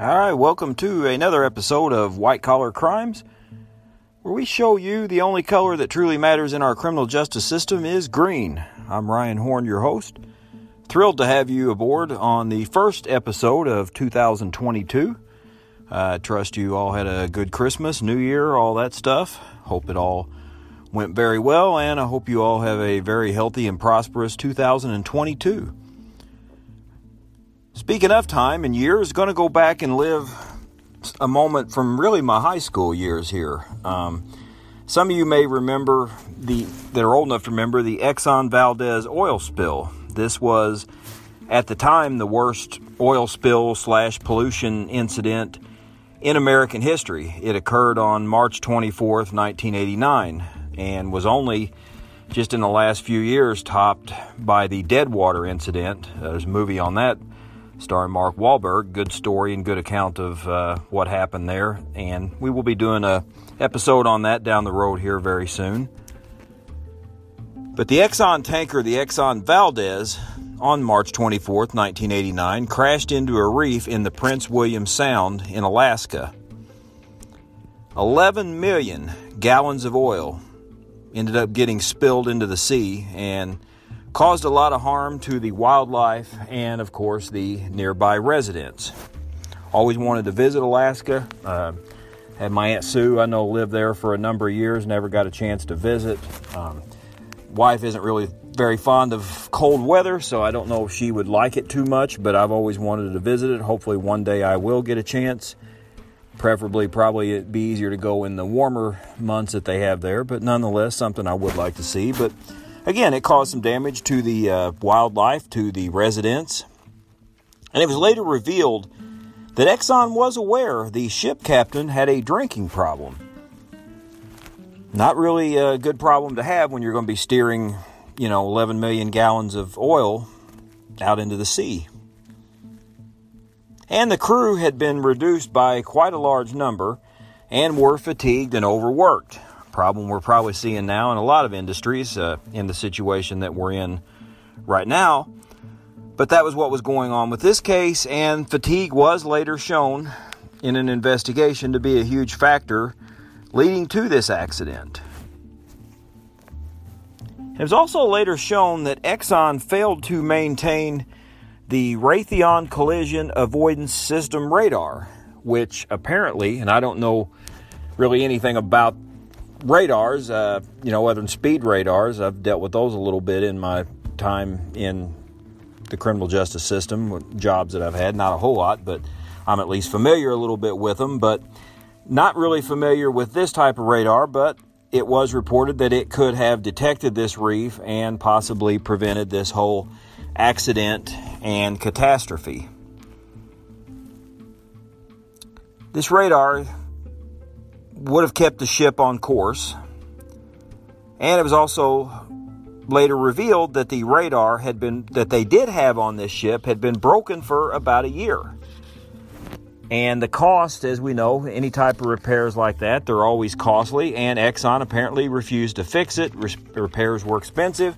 All right, welcome to another episode of White Collar Crimes, where we show you the only color that truly matters in our criminal justice system is green. I'm Ryan Horn, your host. Thrilled to have you aboard on the first episode of 2022. I trust you all had a good Christmas, New Year, all that stuff. Hope it all went very well, and I hope you all have a very healthy and prosperous 2022. Speaking of time and years, going to go back and live a moment from really my high school years here. Um, some of you may remember the that are old enough to remember the Exxon Valdez oil spill. This was at the time the worst oil spill slash pollution incident in American history. It occurred on March 24th, 1989, and was only just in the last few years topped by the Deadwater incident. There's a movie on that starring Mark Wahlberg. Good story and good account of uh, what happened there, and we will be doing a episode on that down the road here very soon. But the Exxon tanker, the Exxon Valdez, on March 24, 1989, crashed into a reef in the Prince William Sound in Alaska. 11 million gallons of oil ended up getting spilled into the sea and caused a lot of harm to the wildlife and, of course, the nearby residents. Always wanted to visit Alaska. Uh, had my Aunt Sue, I know, lived there for a number of years, never got a chance to visit. Um, wife isn't really very fond of cold weather, so I don't know if she would like it too much, but I've always wanted to visit it. Hopefully, one day I will get a chance. Preferably, probably it'd be easier to go in the warmer months that they have there, but nonetheless, something I would like to see. But Again, it caused some damage to the uh, wildlife, to the residents. And it was later revealed that Exxon was aware the ship captain had a drinking problem. Not really a good problem to have when you're going to be steering, you know, 11 million gallons of oil out into the sea. And the crew had been reduced by quite a large number and were fatigued and overworked problem we're probably seeing now in a lot of industries uh, in the situation that we're in right now. But that was what was going on with this case, and fatigue was later shown in an investigation to be a huge factor leading to this accident. It was also later shown that Exxon failed to maintain the Raytheon Collision Avoidance System radar, which apparently, and I don't know really anything about radars, uh, you know, other than speed radars, I've dealt with those a little bit in my time in the criminal justice system, jobs that I've had. Not a whole lot, but I'm at least familiar a little bit with them. But not really familiar with this type of radar, but it was reported that it could have detected this reef and possibly prevented this whole accident and catastrophe. This radar would have kept the ship on course. And it was also later revealed that the radar had been that they did have on this ship had been broken for about a year. And the cost, as we know, any type of repairs like that, they're always costly. And Exxon apparently refused to fix it. Re- repairs were expensive.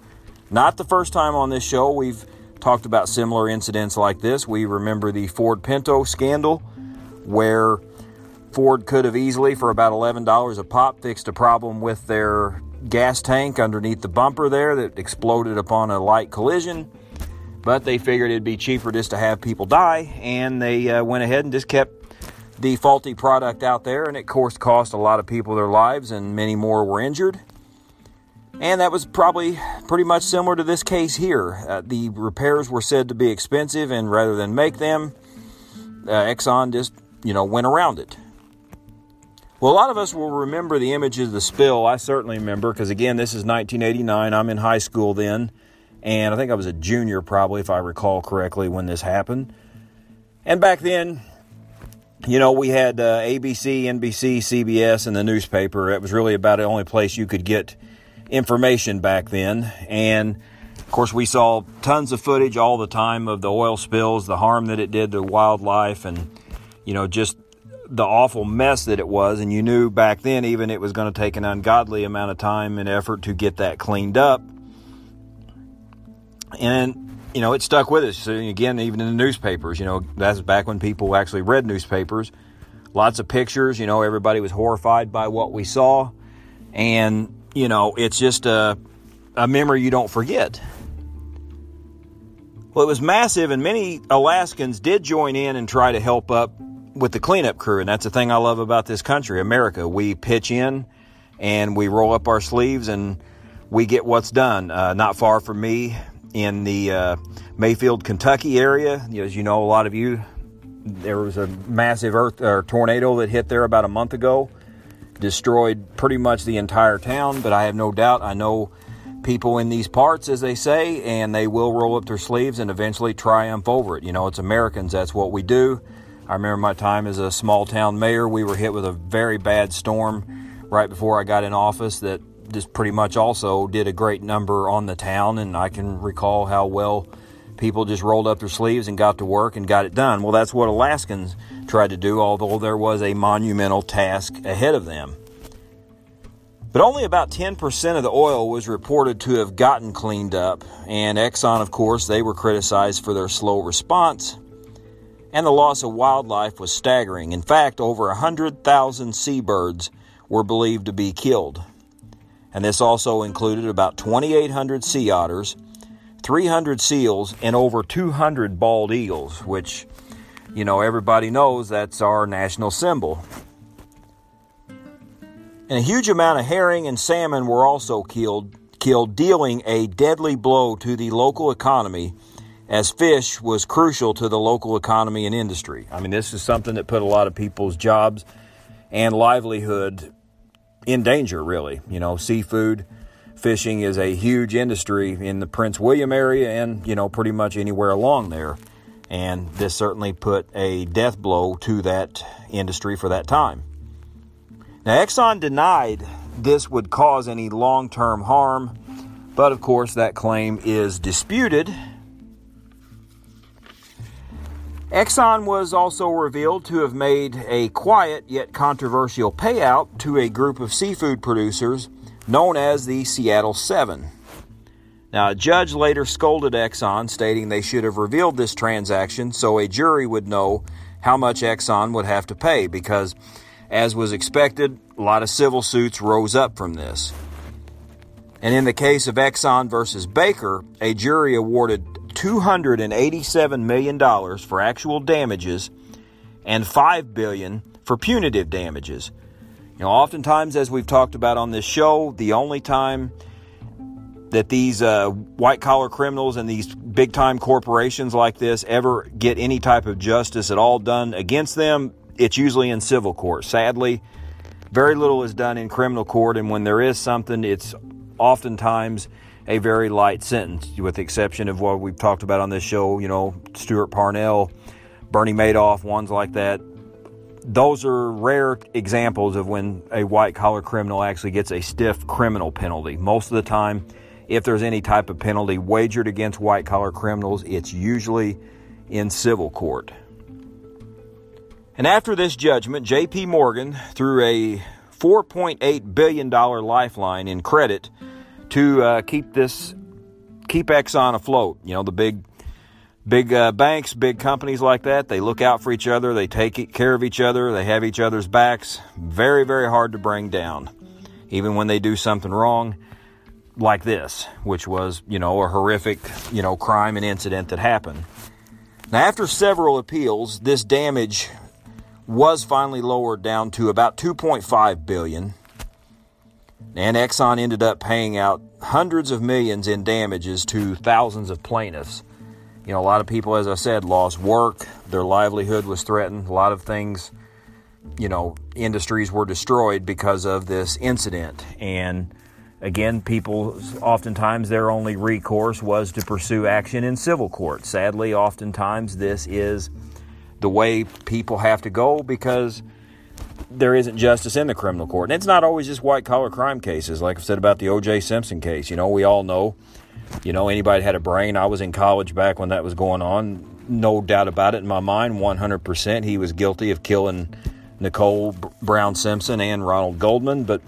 Not the first time on this show we've talked about similar incidents like this. We remember the Ford Pinto scandal, where Ford could have easily, for about $11 a pop, fixed a problem with their gas tank underneath the bumper there that exploded upon a light collision. But they figured it'd be cheaper just to have people die, and they uh, went ahead and just kept the faulty product out there, and it, of course, cost a lot of people their lives, and many more were injured. And that was probably pretty much similar to this case here. Uh, the repairs were said to be expensive, and rather than make them, uh, Exxon just, you know, went around it. Well, a lot of us will remember the images of the spill. I certainly remember because, again, this is 1989. I'm in high school then, and I think I was a junior probably, if I recall correctly, when this happened. And back then, you know, we had uh, ABC, NBC, CBS, and the newspaper. It was really about the only place you could get information back then. And of course, we saw tons of footage all the time of the oil spills, the harm that it did to wildlife, and, you know, just the awful mess that it was, and you knew back then even it was going to take an ungodly amount of time and effort to get that cleaned up. And you know, it stuck with us. So again, even in the newspapers, you know, that's back when people actually read newspapers. Lots of pictures, you know, everybody was horrified by what we saw. And, you know, it's just a, a memory you don't forget. Well, it was massive, and many Alaskans did join in and try to help up with the cleanup crew. And that's the thing I love about this country, America. We pitch in and we roll up our sleeves and we get what's done. Uh, not far from me in the uh, Mayfield, Kentucky area, as you know, a lot of you, there was a massive earth or tornado that hit there about a month ago, destroyed pretty much the entire town. But I have no doubt, I know people in these parts, as they say, and they will roll up their sleeves and eventually triumph over it. You know, it's Americans, that's what we do. I remember my time as a small town mayor, we were hit with a very bad storm right before I got in office that just pretty much also did a great number on the town, and I can recall how well people just rolled up their sleeves and got to work and got it done. Well, that's what Alaskans tried to do, although there was a monumental task ahead of them. But only about 10% of the oil was reported to have gotten cleaned up, and Exxon, of course, they were criticized for their slow response. And the loss of wildlife was staggering. In fact, over 100,000 seabirds were believed to be killed. And this also included about 2,800 sea otters, 300 seals, and over 200 bald eagles, which, you know, everybody knows that's our national symbol. And a huge amount of herring and salmon were also killed, killed, dealing a deadly blow to the local economy as fish was crucial to the local economy and industry. I mean, this is something that put a lot of people's jobs and livelihood in danger, really. You know, seafood, fishing is a huge industry in the Prince William area and, you know, pretty much anywhere along there. And this certainly put a death blow to that industry for that time. Now, Exxon denied this would cause any long term harm, but of course, that claim is disputed. Exxon was also revealed to have made a quiet yet controversial payout to a group of seafood producers known as the Seattle Seven. Now, a judge later scolded Exxon, stating they should have revealed this transaction so a jury would know how much Exxon would have to pay because as was expected, a lot of civil suits rose up from this. And in the case of Exxon versus Baker, a jury awarded $287 million for actual damages and 5 billion for punitive damages. You know, oftentimes, as we've talked about on this show, the only time that these uh, white collar criminals and these big time corporations like this ever get any type of justice at all done against them it's usually in civil court. Sadly, very little is done in criminal court, and when there is something, it's oftentimes a very light sentence, with the exception of what we've talked about on this show, you know, Stewart Parnell, Bernie Madoff, ones like that. Those are rare examples of when a white collar criminal actually gets a stiff criminal penalty. Most of the time, if there's any type of penalty wagered against white collar criminals, it's usually in civil court. And after this judgment, J.P. Morgan threw a $4.8 billion lifeline in credit to uh, keep this, keep Exxon afloat. You know, the big, big uh, banks, big companies like that, they look out for each other, they take care of each other, they have each other's backs. Very, very hard to bring down, even when they do something wrong like this, which was, you know, a horrific, you know, crime and incident that happened. Now, after several appeals, this damage was finally lowered down to about 2.5 billion and Exxon ended up paying out hundreds of millions in damages to thousands of plaintiffs. You know, a lot of people, as I said, lost work, their livelihood was threatened, a lot of things, you know, industries were destroyed because of this incident. And again, people, oftentimes, their only recourse was to pursue action in civil court. Sadly, oftentimes, this is the way people have to go because there isn't justice in the criminal court. And it's not always just white collar crime cases. Like I said about the O.J. Simpson case, you know, we all know, you know, anybody had a brain. I was in college back when that was going on. No doubt about it in my mind, 100%. He was guilty of killing Nicole Brown Simpson and Ronald Goldman. But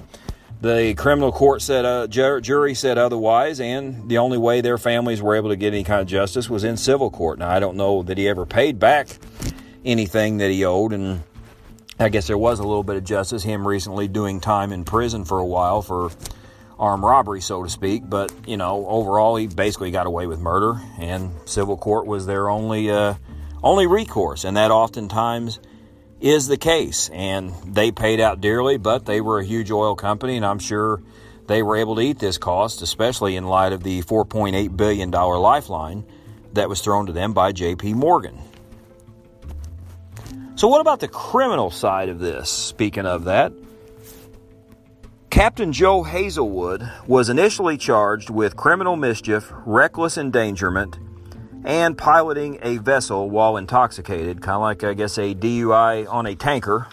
The criminal court said, uh, jury said otherwise, and the only way their families were able to get any kind of justice was in civil court. Now, I don't know that he ever paid back anything that he owed, and I guess there was a little bit of justice, him recently doing time in prison for a while for armed robbery, so to speak. But, you know, overall, he basically got away with murder, and civil court was their only, uh, only recourse, and that oftentimes is the case. And they paid out dearly, but they were a huge oil company, and I'm sure they were able to eat this cost, especially in light of the $4.8 billion lifeline that was thrown to them by JP Morgan. So, what about the criminal side of this? Speaking of that, Captain Joe Hazelwood was initially charged with criminal mischief, reckless endangerment, and piloting a vessel while intoxicated, kind of like, I guess, a DUI on a tanker.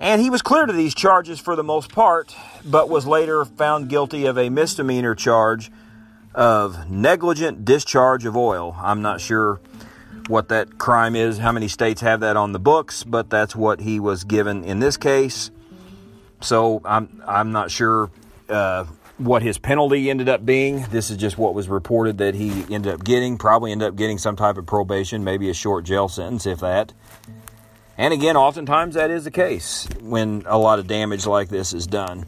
And he was cleared of these charges for the most part, but was later found guilty of a misdemeanor charge of negligent discharge of oil. I'm not sure what that crime is, how many states have that on the books, but that's what he was given in this case. So I'm I'm not sure uh, what his penalty ended up being. This is just what was reported that he ended up getting. Probably ended up getting some type of probation, maybe a short jail sentence, if that. And again, oftentimes that is the case when a lot of damage like this is done.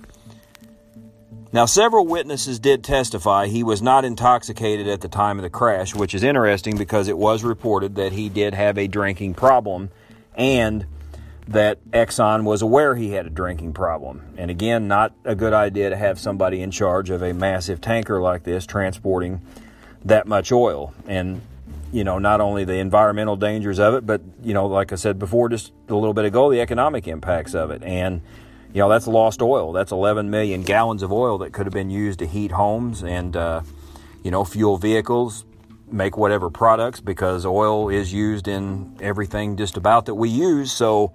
Now, several witnesses did testify he was not intoxicated at the time of the crash, which is interesting because it was reported that he did have a drinking problem and that Exxon was aware he had a drinking problem. And again, not a good idea to have somebody in charge of a massive tanker like this transporting that much oil. And, you know, not only the environmental dangers of it, but, you know, like I said before just a little bit ago, the economic impacts of it. And, you know, that's lost oil. That's 11 million gallons of oil that could have been used to heat homes and, uh, you know, fuel vehicles, make whatever products because oil is used in everything just about that we use. So,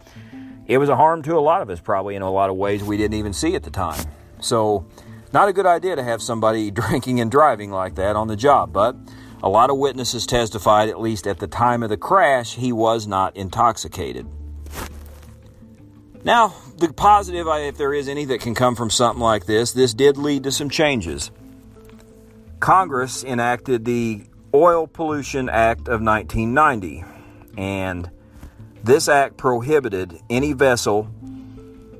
it was a harm to a lot of us, probably in a lot of ways we didn't even see at the time. So, not a good idea to have somebody drinking and driving like that on the job, but a lot of witnesses testified, at least at the time of the crash, he was not intoxicated. Now, the positive, if there is any that can come from something like this, this did lead to some changes. Congress enacted the Oil Pollution Act of 1990, and this act prohibited any vessel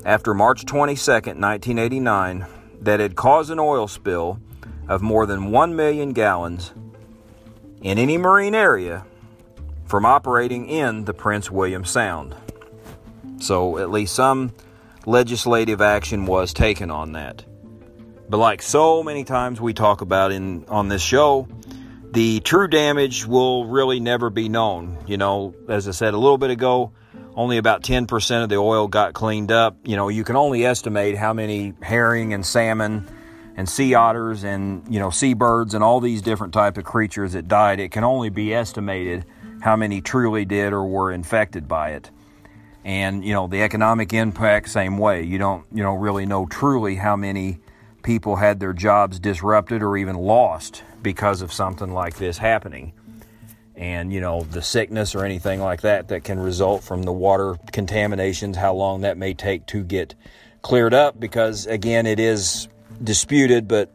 after March 22, 1989, that had caused an oil spill of more than 1 million gallons in any marine area from operating in the Prince William Sound. So, at least some legislative action was taken on that. But like so many times we talk about in on this show, the true damage will really never be known. You know, as I said a little bit ago, only about 10% of the oil got cleaned up. You know, you can only estimate how many herring and salmon and sea otters and, you know, seabirds and all these different type of creatures that died. It can only be estimated how many truly did or were infected by it. And, you know, the economic impact same way. You don't, you know, really know truly how many people had their jobs disrupted or even lost because of something like this happening. And, you know, the sickness or anything like that that can result from the water contaminations, how long that may take to get cleared up, because again, it is disputed, but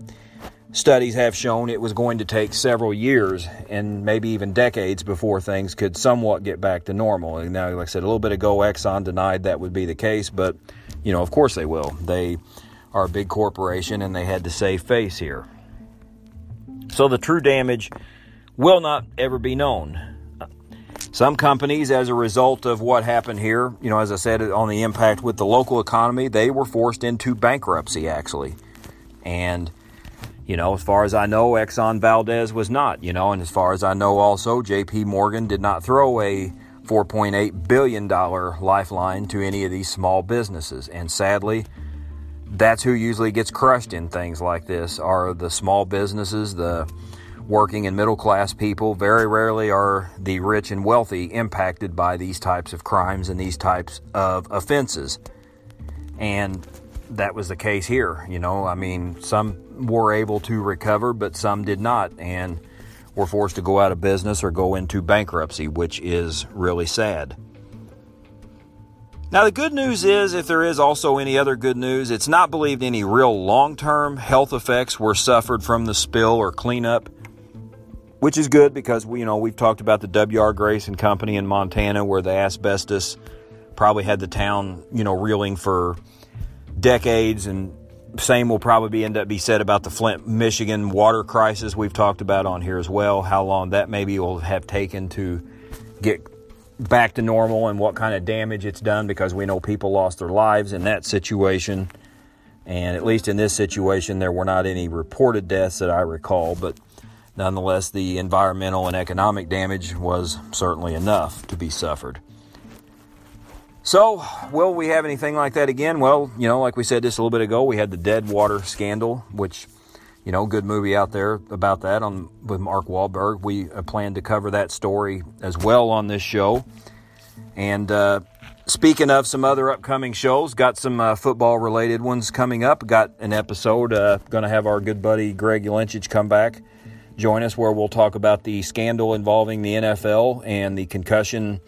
studies have shown it was going to take several years and maybe even decades before things could somewhat get back to normal. And now, like I said, a little bit ago, Exxon denied that would be the case, but, you know, of course they will. They are a big corporation and they had to save face here. So the true damage will not ever be known. Some companies, as a result of what happened here, you know, as I said, on the impact with the local economy, they were forced into bankruptcy actually. And, you know, as far as I know, Exxon Valdez was not, you know, and as far as I know also, JP Morgan did not throw a $4.8 billion lifeline to any of these small businesses. And sadly, that's who usually gets crushed in things like this are the small businesses, the working and middle class people. Very rarely are the rich and wealthy impacted by these types of crimes and these types of offenses. And that was the case here. You know, I mean, some were able to recover, but some did not, and were forced to go out of business or go into bankruptcy, which is really sad. Now, the good news is, if there is also any other good news, it's not believed any real long term health effects were suffered from the spill or cleanup, which is good because you know, we've talked about the W.R. Grace and Company in Montana where the asbestos probably had the town, you know, reeling for decades, and same will probably end up be said about the Flint, Michigan water crisis we've talked about on here as well. How long that maybe will have taken to get back to normal and what kind of damage it's done because we know people lost their lives in that situation. And at least in this situation, there were not any reported deaths that I recall, but nonetheless, the environmental and economic damage was certainly enough to be suffered. So, will we have anything like that again? Well, you know, like we said just a little bit ago, we had the Dead Water scandal, which you know, good movie out there about that on with Mark Wahlberg. We plan to cover that story as well on this show. And uh, speaking of some other upcoming shows, got some uh, football related ones coming up. Got an episode. Uh, Going to have our good buddy Greg Ulinchich come back, join us, where we'll talk about the scandal involving the NFL and the concussion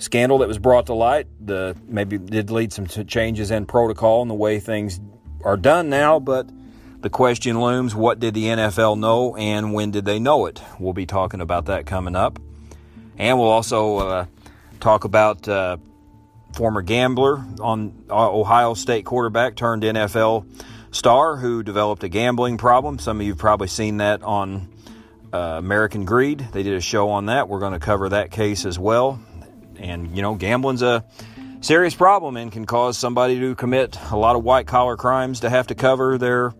scandal that was brought to light. The maybe did lead some changes in protocol and the way things are done now, but the question looms what did the NFL know and when did they know it? We'll be talking about that coming up. And we'll also uh, talk about uh, former gambler on uh, Ohio State quarterback turned NFL star who developed a gambling problem. Some of you have probably seen that on uh, American Greed. They did a show on that. We're going to cover that case as well. And, you know, gambling's a serious problem and can cause somebody to commit a lot of white collar crimes to have to cover their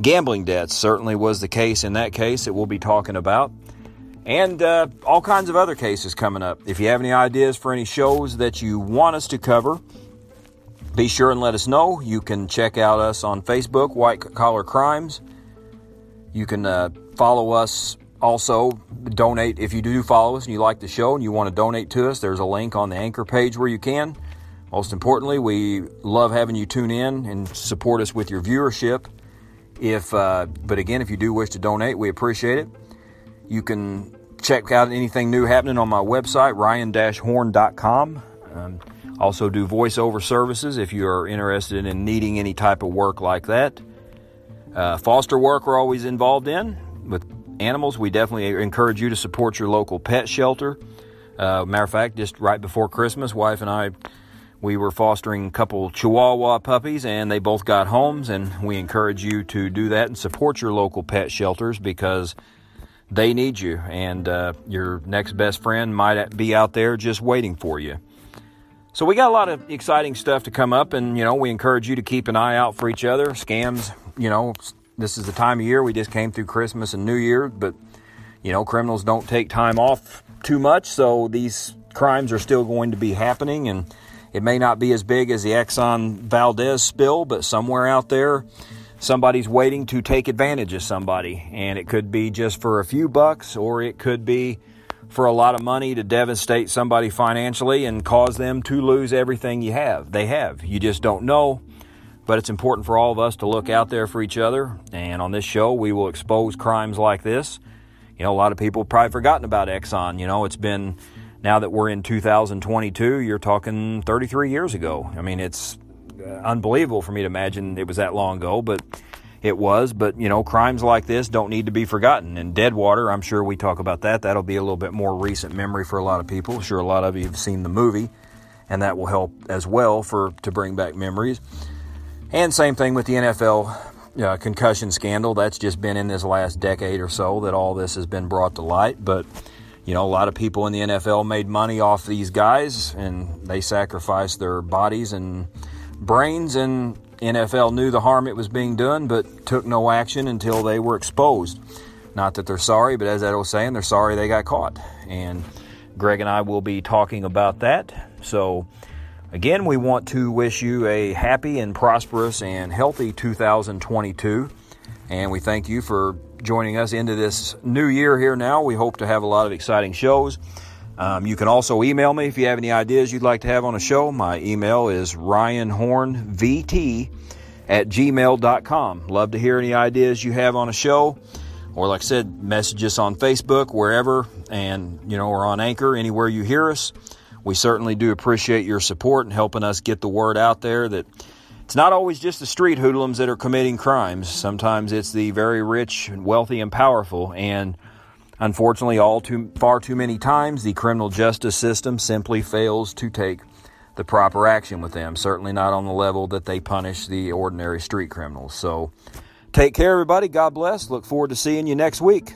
Gambling debts certainly was the case in that case that we'll be talking about. And uh, all kinds of other cases coming up. If you have any ideas for any shows that you want us to cover, be sure and let us know. You can check out us on Facebook, White Collar Crimes. You can uh, follow us also, donate if you do follow us and you like the show and you want to donate to us. There's a link on the anchor page where you can. Most importantly, we love having you tune in and support us with your viewership. If, uh, but again, if you do wish to donate, we appreciate it. You can check out anything new happening on my website, ryan-horn.com. Um, also do voiceover services if you are interested in needing any type of work like that. Uh, foster work we're always involved in with animals. We definitely encourage you to support your local pet shelter. Uh, matter of fact, just right before Christmas, wife and I we were fostering a couple Chihuahua puppies, and they both got homes. And we encourage you to do that and support your local pet shelters because they need you, and uh, your next best friend might be out there just waiting for you. So we got a lot of exciting stuff to come up, and you know we encourage you to keep an eye out for each other. Scams, you know, this is the time of year we just came through Christmas and New Year, but you know criminals don't take time off too much, so these crimes are still going to be happening and it may not be as big as the Exxon Valdez spill, but somewhere out there, somebody's waiting to take advantage of somebody. And it could be just for a few bucks, or it could be for a lot of money to devastate somebody financially and cause them to lose everything you have. They have. You just don't know. But it's important for all of us to look out there for each other. And on this show, we will expose crimes like this. You know, a lot of people have probably forgotten about Exxon. You know, it's been now that we're in 2022, you're talking 33 years ago. I mean, it's uh, unbelievable for me to imagine it was that long ago, but it was. But, you know, crimes like this don't need to be forgotten. And Deadwater, I'm sure we talk about that. That'll be a little bit more recent memory for a lot of people. I'm sure a lot of you have seen the movie, and that will help as well for to bring back memories. And same thing with the NFL uh, concussion scandal. That's just been in this last decade or so that all this has been brought to light. But you know, a lot of people in the NFL made money off these guys and they sacrificed their bodies and brains and NFL knew the harm it was being done but took no action until they were exposed. Not that they're sorry, but as I was saying, they're sorry they got caught. And Greg and I will be talking about that. So again, we want to wish you a happy and prosperous and healthy 2022. And we thank you for joining us into this new year here now. We hope to have a lot of exciting shows. Um, you can also email me if you have any ideas you'd like to have on a show. My email is ryanhornvt at gmail.com. Love to hear any ideas you have on a show. Or, like I said, message us on Facebook, wherever, and, you know, or on Anchor, anywhere you hear us. We certainly do appreciate your support and helping us get the word out there that it's not always just the street hoodlums that are committing crimes. Sometimes it's the very rich and wealthy and powerful. And unfortunately, all too far too many times, the criminal justice system simply fails to take the proper action with them. Certainly not on the level that they punish the ordinary street criminals. So take care, everybody. God bless. Look forward to seeing you next week.